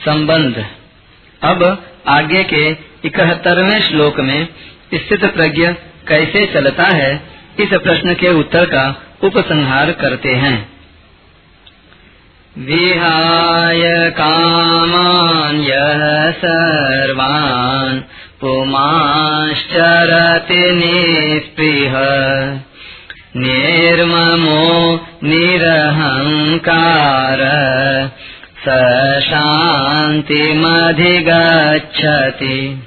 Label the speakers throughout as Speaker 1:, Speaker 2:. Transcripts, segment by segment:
Speaker 1: संबंध। अब आगे के इकहत्तरवें श्लोक में स्थित प्रज्ञ कैसे चलता है, इस प्रश्न के उत्तर का उपसंहार करते हैं। विहाय कामान सर्वान् पुमाश्चरति निस्पृह। निर्ममो निरहङ्कार। स शान्तिमधिगच्छति।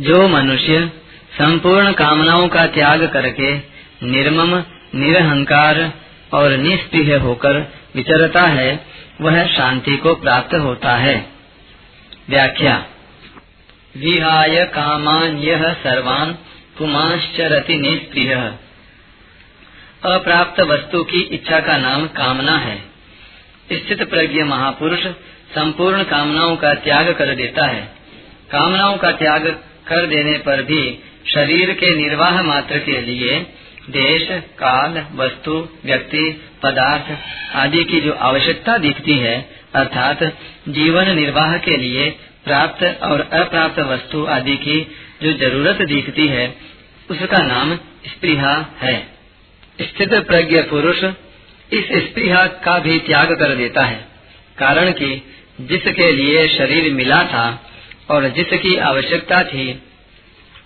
Speaker 1: जो मनुष्य संपूर्ण कामनाओं का त्याग करके निर्मम, निरहंकार और निस्पृह होकर विचरता है, वह शांति को प्राप्त होता है। व्याख्या। विहाय कामान यह सर्वान पुमाश्चरति निष्प्रिय अप्राप्त वस्तु की इच्छा का नाम कामना है। स्थित प्रज्ञ महापुरुष संपूर्ण कामनाओं का त्याग कर देता है। कामनाओं का त्याग कर देने पर भी शरीर के निर्वाह मात्र के लिए देश, काल, वस्तु, व्यक्ति, पदार्थ आदि की जो आवश्यकता दिखती है, अर्थात जीवन निर्वाह के लिए प्राप्त और अप्राप्त वस्तु आदि की जो ज़रूरत दिखती है, उसका नाम स्पृहा है। स्थित प्रज्ञ पुरुष इस स्पृहा का भी त्याग कर देता है। कारण कि जिसके लिए शरीर मिला था और जिसकी आवश्यकता थी,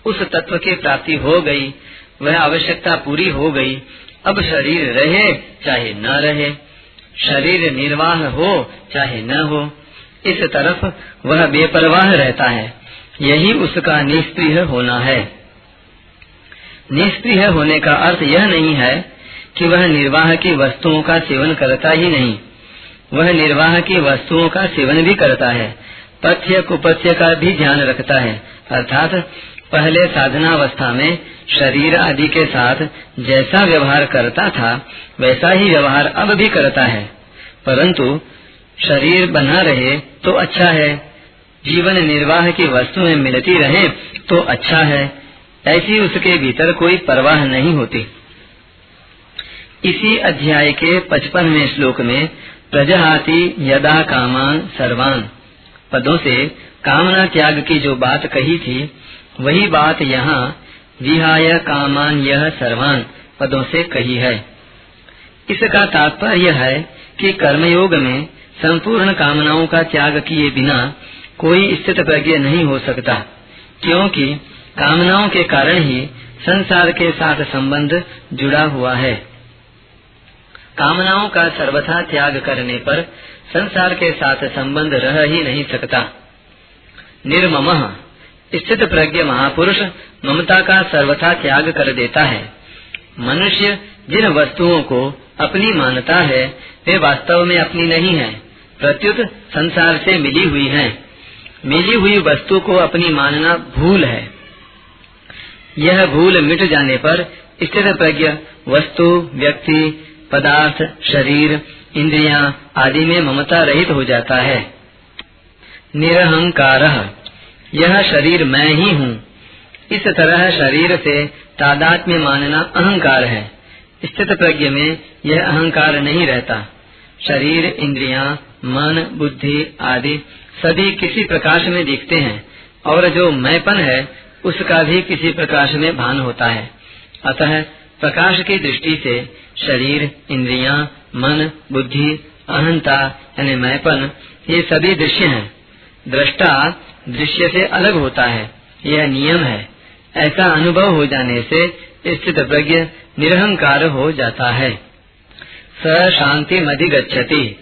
Speaker 1: उस तत्व की प्राप्ति हो गई, वह आवश्यकता पूरी हो गई। अब शरीर रहे, चाहे न रहे, शरीर निर्वाह हो, चाहे न हो, इस तरफ़ वह बेपरवाह रहता है। यही उसका निष्प्रिय होना है। निष्प्रिय होने का अर्थ यह नहीं है कि वह निर्वाह की वस्तुओं का सेवन करता ही नहीं। वह निर्वाह की वस्तुओं का सेवन भी करता है। पथ्य कुपथ्य का भी ध्यान रखता है। अर्थात, पहले साधनावस्था में शरीर आदि के साथ जैसा व्यवहार करता था, वैसा ही व्यवहार अब भी करता है। परंतु, शरीर बना रहे तो अच्छा है। जीवन निर्वाह की वस्तुएँ मिलती रहे तो अच्छा है। ऐसी उसके भीतर कोई परवाह नहीं होती। इसी अध्याय के पचपनवें श्लोक में प्रजहाति यदा कामान सर्वान। पदों से कामना त्याग की जो बात कही थी, वही बात यहाँ विहाय कामान यह सर्वान पदों से कही है। इसका तात्पर्य है कि कर्मयोग में संपूर्ण कामनाओं का त्याग किए बिना कोई स्थित प्रज्ञ नहीं हो सकता, क्योंकि कामनाओं के कारण ही संसार के साथ संबंध जुड़ा हुआ है। कामनाओं का सर्वथा त्याग करने पर संसार के साथ संबंध रह ही नहीं सकता। निर्मम, स्थित प्रज्ञ महापुरुष ममता का सर्वथा त्याग कर देता है। मनुष्य जिन वस्तुओं को अपनी मानता है, वे वास्तव में अपनी नहीं है, प्रत्युत संसार से मिली हुई है। मिली हुई वस्तु को अपनी मानना भूल है। यह भूल मिट जाने पर स्थित प्रज्ञ वस्तु, व्यक्ति पदार्थ शरीर इंद्रियाँ आदि में ममता रहित हो जाता है। निरहंकार यह शरीर मैं ही हूँ। इस तरह शरीर से तादात में मानना अहंकार है। स्थित प्रज्ञ में यह अहंकार नहीं रहता। शरीर इंद्रियाँ, मन बुद्धि आदि सभी किसी प्रकाश में दिखते हैं और जो मैंपन है उसका भी किसी प्रकाश में भान होता है। अतः प्रकाश की दृष्टि से शरीर इंद्रियाँ, मन बुद्धि अहंता यानी मैपन ये सभी दृश्य हैं। दृष्टा दृश्य से अलग होता है। यह नियम है। ऐसा अनुभव हो जाने से स्थित प्रज्ञ निरहंकार हो जाता है। स शांति मधिगछति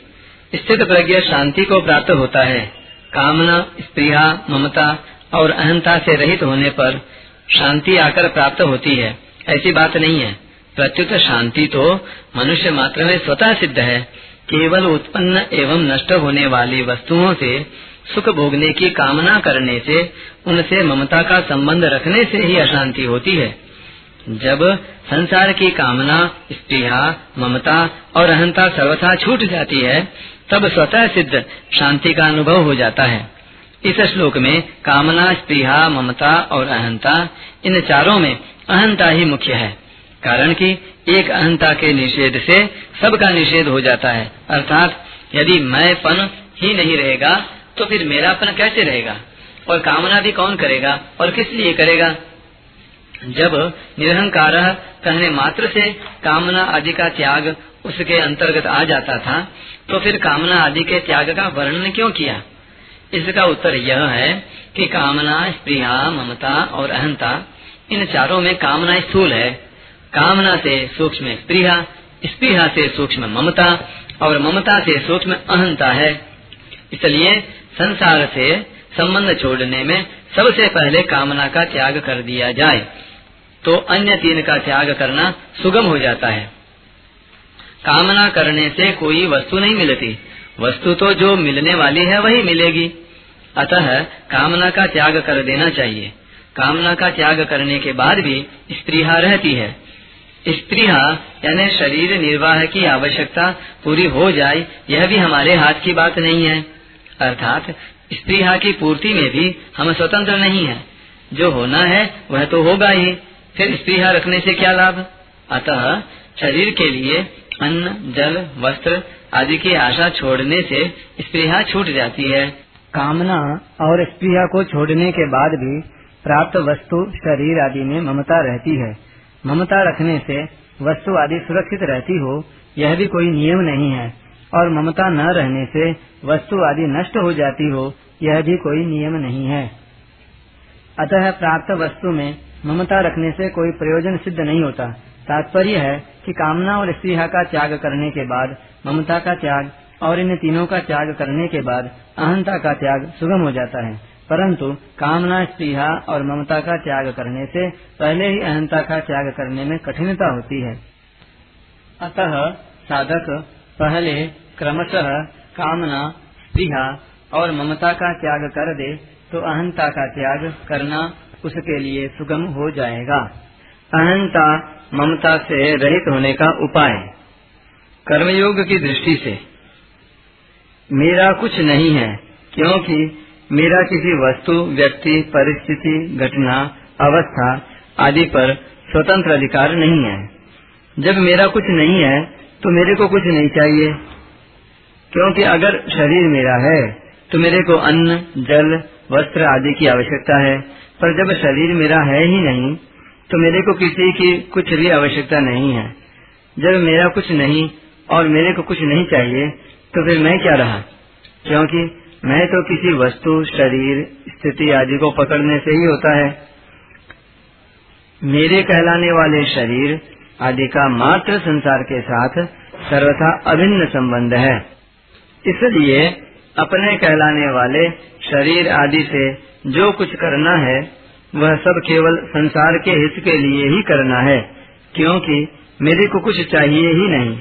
Speaker 1: स्थित प्रज्ञ शांति को प्राप्त होता है। कामना स्प्रिया ममता और अहंता से रहित होने पर शांति आकर प्राप्त होती है। ऐसी बात नहीं है। प्रत्युत शांति तो मनुष्य मात्र में स्वतः सिद्ध है। केवल उत्पन्न एवं नष्ट होने वाली वस्तुओं से, सुख भोगने की कामना करने से, उनसे ममता का संबंध रखने से ही अशांति होती है। जब संसार की कामना स्त्रिया ममता और अहंता सर्वथा छूट जाती है, तब स्वतः सिद्ध शांति का अनुभव हो जाता है। इस श्लोक में कामना स्त्रिया ममता और अहंता, इन चारों में अहंता ही मुख्य है। कारण कि एक अहंता के निषेध से सबका निषेध हो जाता है। अर्थात, यदि मैंपन ही नहीं रहेगा तो फिर मेरापन कैसे रहेगा? और कामना भी कौन करेगा और किस लिए करेगा? जब निरहंकार कहने मात्र से कामना आदि का त्याग उसके अंतर्गत आ जाता था तो फिर कामना आदि के त्याग का वर्णन क्यों किया? इसका उत्तर यह है कि कामना स्प्रिया ममता और अहंता, इन चारों में कामना स्थूल है। कामना से सूक्ष्म स्प्रिया स्प्रिया से सूक्ष्म ममता और ममता से सूक्ष्म अहंता है। इसलिए संसार से संबंध छोड़ने में सबसे पहले कामना का त्याग कर दिया जाए तो अन्य तीन का त्याग करना सुगम हो जाता है। कामना करने से कोई वस्तु नहीं मिलती। वस्तु तो जो मिलने वाली है वही मिलेगी। अतः कामना का त्याग कर देना चाहिए। कामना का त्याग करने के बाद भी स्त्रीहा रहती है। स्त्रीहा, यानी शरीर निर्वाह की आवश्यकता पूरी हो जाए, यह भी हमारे हाथ की बात नहीं है। अर्थात, स्त्रीहा की पूर्ति में भी हम स्वतंत्र नहीं है। जो होना है, वह तो होगा ही। फिर स्त्रीहा रखने से क्या लाभ? अतः, शरीर के लिए अन्न, जल, वस्त्र आदि की आशा छोड़ने से स्त्रीहा छूट जाती है।
Speaker 2: कामना और स्त्रिया को छोड़ने के बाद भी प्राप्त वस्तु, शरीर आदि में ममता रहती है। ममता रखने से वस्तु आदि सुरक्षित रहती हो, यह भी कोई नियम नहीं है। और ममता न रहने से वस्तु आदि नष्ट हो जाती हो, यह भी कोई नियम नहीं है। अतः प्राप्त वस्तु में ममता रखने से कोई प्रयोजन सिद्ध नहीं होता। तात्पर्य है कि कामना और स्त्रीहा का त्याग करने के बाद ममता का त्याग और इन तीनों का त्याग करने के बाद अहंता का त्याग सुगम हो जाता है। परंतु कामना स्त्रीहा और ममता का त्याग करने से पहले ही अहंता का त्याग करने में कठिनता होती है। अतः साधक पहले क्रमशः कामना स्त्रीहा और ममता का त्याग कर दे तो अहंता का त्याग करना उसके लिए सुगम हो जाएगा।
Speaker 1: अहंता ममता से रहित होने का उपाय। कर्मयोग की दृष्टि से मेरा कुछ नहीं है, क्योंकि मेरा किसी वस्तु, व्यक्ति, परिस्थिति, घटना, अवस्था आदि पर स्वतंत्र अधिकार नहीं है। जब मेरा कुछ नहीं है तो मेरे को कुछ नहीं चाहिए। क्योंकि अगर शरीर मेरा है तो मेरे को अन्न, जल, वस्त्र आदि की आवश्यकता है। पर जब शरीर मेरा है ही नहीं तो मेरे को किसी की कुछ भी आवश्यकता नहीं है। जब मेरा कुछ नहीं और मेरे को कुछ नहीं चाहिए तो फिर मैं क्या रहा? क्योंकि मैं तो किसी वस्तु, शरीर, स्थिति आदि को पकड़ने से ही होता है। मेरे कहलाने वाले शरीर आदि का मात्र संसार के साथ सर्वथा अभिन्न संबंध है। इसलिए अपने कहलाने वाले शरीर आदि से जो कुछ करना है, वह सब केवल संसार के हित के लिए ही करना है, क्योंकि मेरे को कुछ चाहिए ही नहीं।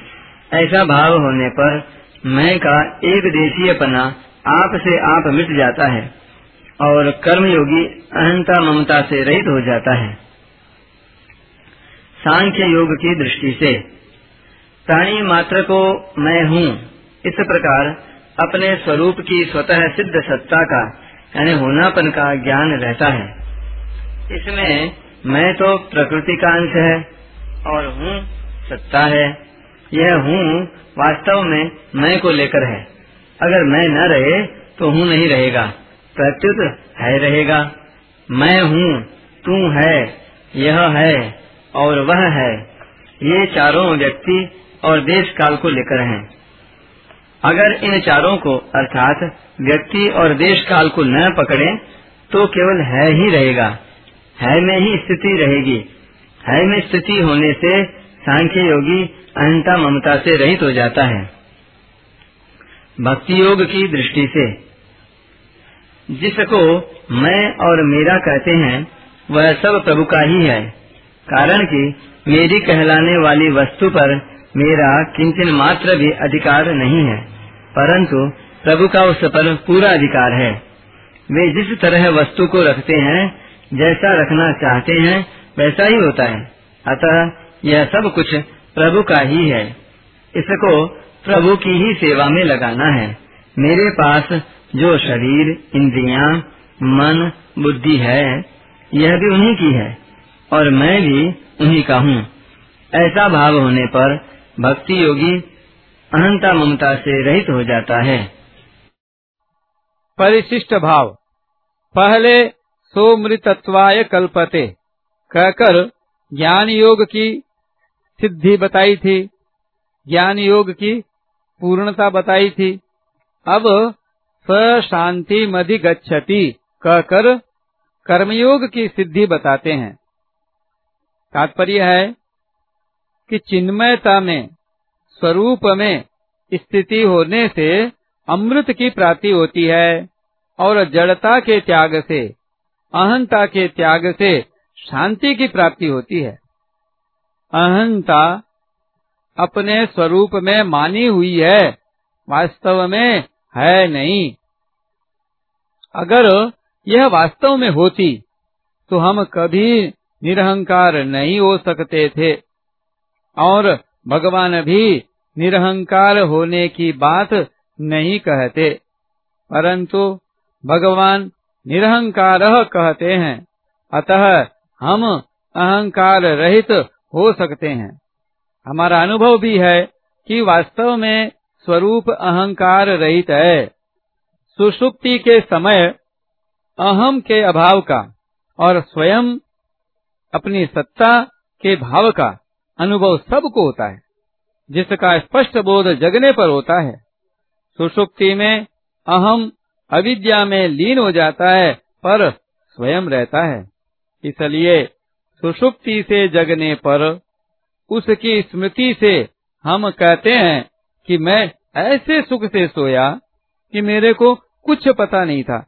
Speaker 1: ऐसा भाव होने पर मैं का एक देशीय पना आप से आप मिट जाता है और कर्मयोगी अहंता ममता से रहित हो जाता है। सांख्य योग की दृष्टि से प्राणी मात्र को मैं हूँ। इस प्रकार अपने स्वरूप की स्वतः सिद्ध सत्ता का, यानी होनापन का ज्ञान रहता है। इसमें मैं तो प्रकृति का अंश है और हूँ सत्ता है। यह हूँ वास्तव में मैं को लेकर है। अगर मैं न रहे तो हूँ नहीं रहेगा। प्रत्युत है रहेगा। मैं हूँ, तू है, यह है, और वह है। ये चारों व्यक्ति और देश काल को लेकर हैं। अगर इन चारों को, अर्थात व्यक्ति और देश काल को न पकड़े तो केवल है ही रहेगा। है में ही स्थिति रहेगी। है में स्थिति होने से सांख्य योगी अहंता ममता से रहित हो जाता है। भक्ति योग की दृष्टि से। जिसको मैं और मेरा कहते हैं, वह सब प्रभु का ही है। कारण कि मेरी कहलाने वाली वस्तु पर मेरा किंचन मात्र भी अधिकार नहीं है, परंतु प्रभु का उस पर पूरा अधिकार है। वे जिस तरह वस्तु को रखते हैं, जैसा रखना चाहते हैं, वैसा ही होता है। अतः यह सब कुछ प्रभु का ही है। इसको प्रभु की ही सेवा में लगाना है। मेरे पास जो शरीर, इंद्रिया, मन, बुद्धि है, यह भी उन्हीं की है और मैं भी उन्हीं का हूँ। ऐसा भाव होने पर भक्ति योगी अनंता ममता से रहित हो जाता है।
Speaker 3: परिशिष्ट भाव। पहले सोमृतत्वाय कल्पते। कहकर ज्ञान योग की सिद्धि बताई थी, ज्ञान योग की पूर्णता बताई थी। अब स शांति मधि गच्छति, कहकर कर्मयोग की सिद्धि बताते हैं। तात्पर्य है कि चिन्मयता में, स्वरूप में स्थिति होने से अमृत की प्राप्ति होती है, और जड़ता के त्याग से, अहंता के त्याग से शांति की प्राप्ति होती है। अहंता अपने स्वरूप में मानी हुई है, वास्तव में है नहीं। अगर यह वास्तव में होती तो हम कभी निरहंकार नहीं हो सकते थे। और भगवान भी निरहंकार होने की बात नहीं कहते, परंतु भगवान निरहंकार कहते हैं। अतः हम अहंकार रहित हो सकते हैं। हमारा अनुभव भी है कि वास्तव में स्वरूप अहंकार रहित है। सुषुप्ति के समय अहम के अभाव का और स्वयं अपनी सत्ता के भाव का अनुभव सबको होता है, जिसका स्पष्ट बोध जगने पर होता है। सुषुप्ति में अहम अविद्या में लीन हो जाता है, पर स्वयं रहता है। इसलिए सुषुप्ति से जगने पर उसकी स्मृति से हम कहते हैं कि मैं ऐसे सुख से सोया कि मेरे को कुछ पता नहीं था।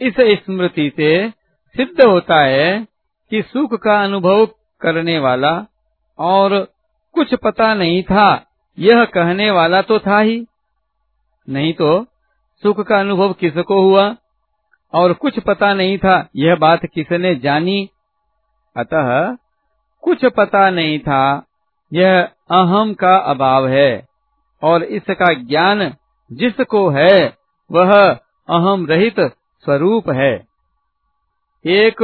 Speaker 3: इस स्मृति से सिद्ध होता है कि सुख का अनुभव करने वाला और कुछ पता नहीं था, यह कहने वाला तो था ही। नहीं तो सुख का अनुभव किसको हुआ? और कुछ पता नहीं था, यह बात किसने जानी? अतः कुछ पता नहीं था। यह अहम का अभाव है और इसका ज्ञान जिसको है, वह अहम रहित स्वरूप है। एक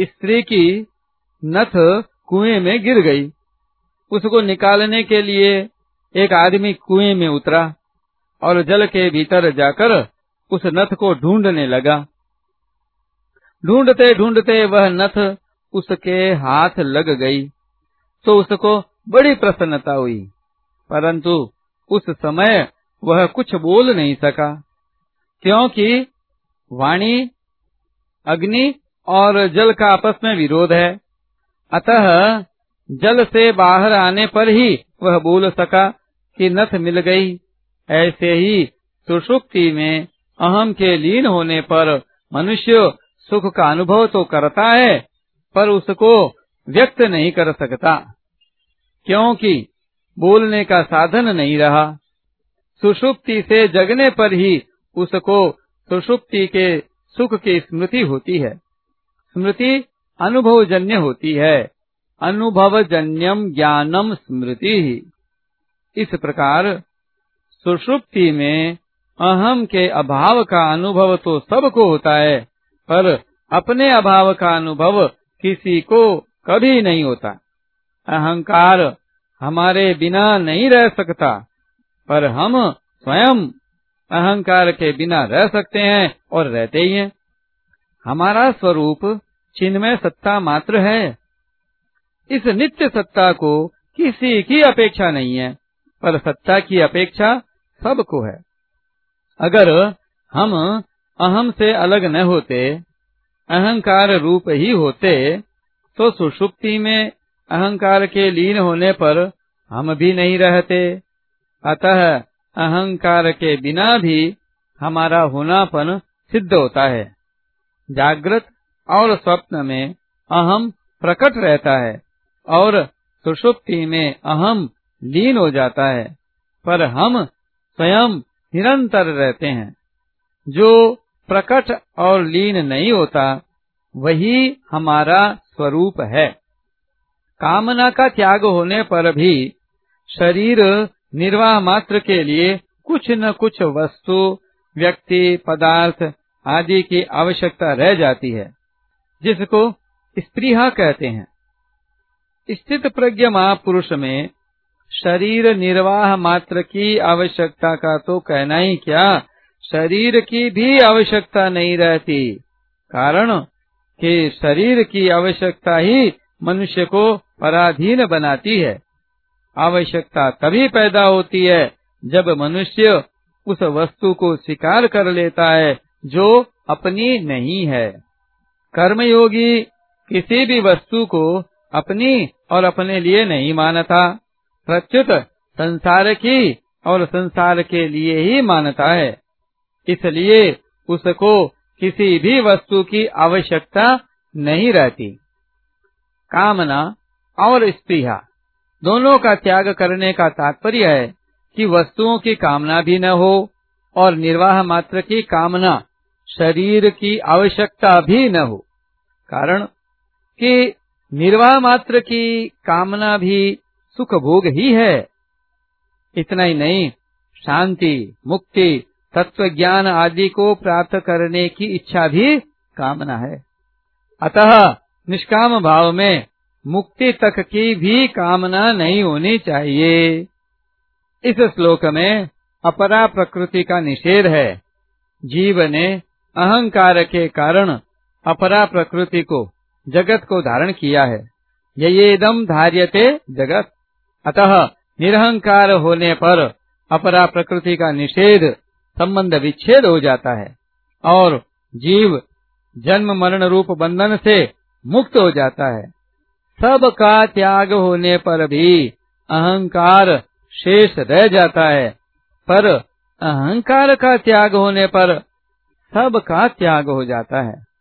Speaker 3: स्त्री की नथ कुएँ में गिर गई। उसको निकालने के लिए एक आदमी कुएँ में उतरा और जल के भीतर जाकर उस नथ को ढूँढने लगा। ढूंढते ढूंढते वह नथ उसके हाथ लग गई तो उसको बड़ी प्रसन्नता हुई। परंतु उस समय वह कुछ बोल नहीं सका, क्योंकि वाणी, अग्नि और जल का आपस में विरोध है। अतः जल से बाहर आने पर ही वह बोल सका कि नथ मिल गई। ऐसे ही सुषुप्ति में अहम के लीन होने पर मनुष्य सुख का अनुभव तो करता है पर उसको व्यक्त नहीं कर सकता, क्योंकि बोलने का साधन नहीं रहा। सुषुप्ति से जगने पर ही उसको सुषुप्ति के सुख की स्मृति होती है। स्मृति अनुभवजन्य होती है। अनुभवजन्यम ज्ञानम स्मृति ही। इस प्रकार सुषुप्ति में अहम के अभाव का अनुभव तो सबको होता है, पर अपने अभाव का अनुभव किसी को कभी नहीं होता। अहंकार हमारे बिना नहीं रह सकता, पर हम स्वयं अहंकार के बिना रह सकते हैं और रहते ही हैं। हमारा स्वरूप चिन्मय सत्ता मात्र है। इस नित्य सत्ता को किसी की अपेक्षा नहीं है, पर सत्ता की अपेक्षा सबको है। अगर हम अहम से अलग न होते अहंकार रूप ही होते तो सुषुप्ति में अहंकार के लीन होने पर हम भी नहीं रहते। अतः अहंकार के बिना भी हमारा होनापन सिद्ध होता है। जागृत और स्वप्न में अहम प्रकट रहता है और सुषुप्ति में अहम लीन हो जाता है, पर हम स्वयं निरंतर रहते हैं। जो प्रकट और लीन नहीं होता, वही हमारा स्वरूप है। कामना का त्याग होने पर भी शरीर निर्वाह मात्र के लिए कुछ न कुछ वस्तु, व्यक्ति, पदार्थ आदि की आवश्यकता रह जाती है, जिसको स्त्रीहा कहते हैं। स्थित प्रज्ञ महापुरुष में शरीर निर्वाह मात्र की आवश्यकता का तो कहना ही क्या शरीर की भी आवश्यकता नहीं रहती। कारण कि शरीर की आवश्यकता ही मनुष्य को पराधीन बनाती है। आवश्यकता तभी पैदा होती है जब मनुष्य उस वस्तु को स्वीकार कर लेता है जो अपनी नहीं है। कर्मयोगी किसी भी वस्तु को अपनी और अपने लिए नहीं मानता, प्रत्युत संसार की और संसार के लिए ही मानता है। इसलिए उसको किसी भी वस्तु की आवश्यकता नहीं रहती। कामना और स्पृहा, दोनों का त्याग करने का तात्पर्य है कि वस्तुओं की कामना भी न हो और निर्वाह मात्र की कामना शरीर की आवश्यकता भी न हो। कारण कि निर्वाह मात्र की कामना भी सुख भोग ही है। इतना ही नहीं, शांति, मुक्ति तत्व ज्ञान आदि को प्राप्त करने की इच्छा भी कामना है। अतः निष्काम भाव में मुक्ति तक की भी कामना नहीं होनी चाहिए। इस श्लोक में अपरा प्रकृति का निषेध है। जीव ने अहंकार के कारण अपरा प्रकृति को, जगत को धारण किया है। येदम धार्यते जगत। अतः निरहंकार होने पर अपरा प्रकृति का निषेध संबंध विच्छेद हो जाता है और जीव जन्म मरण रूप बंधन से मुक्त हो जाता है। सब का त्याग होने पर भी अहंकार शेष रह जाता है। पर अहंकार का त्याग होने पर सब का त्याग हो जाता है।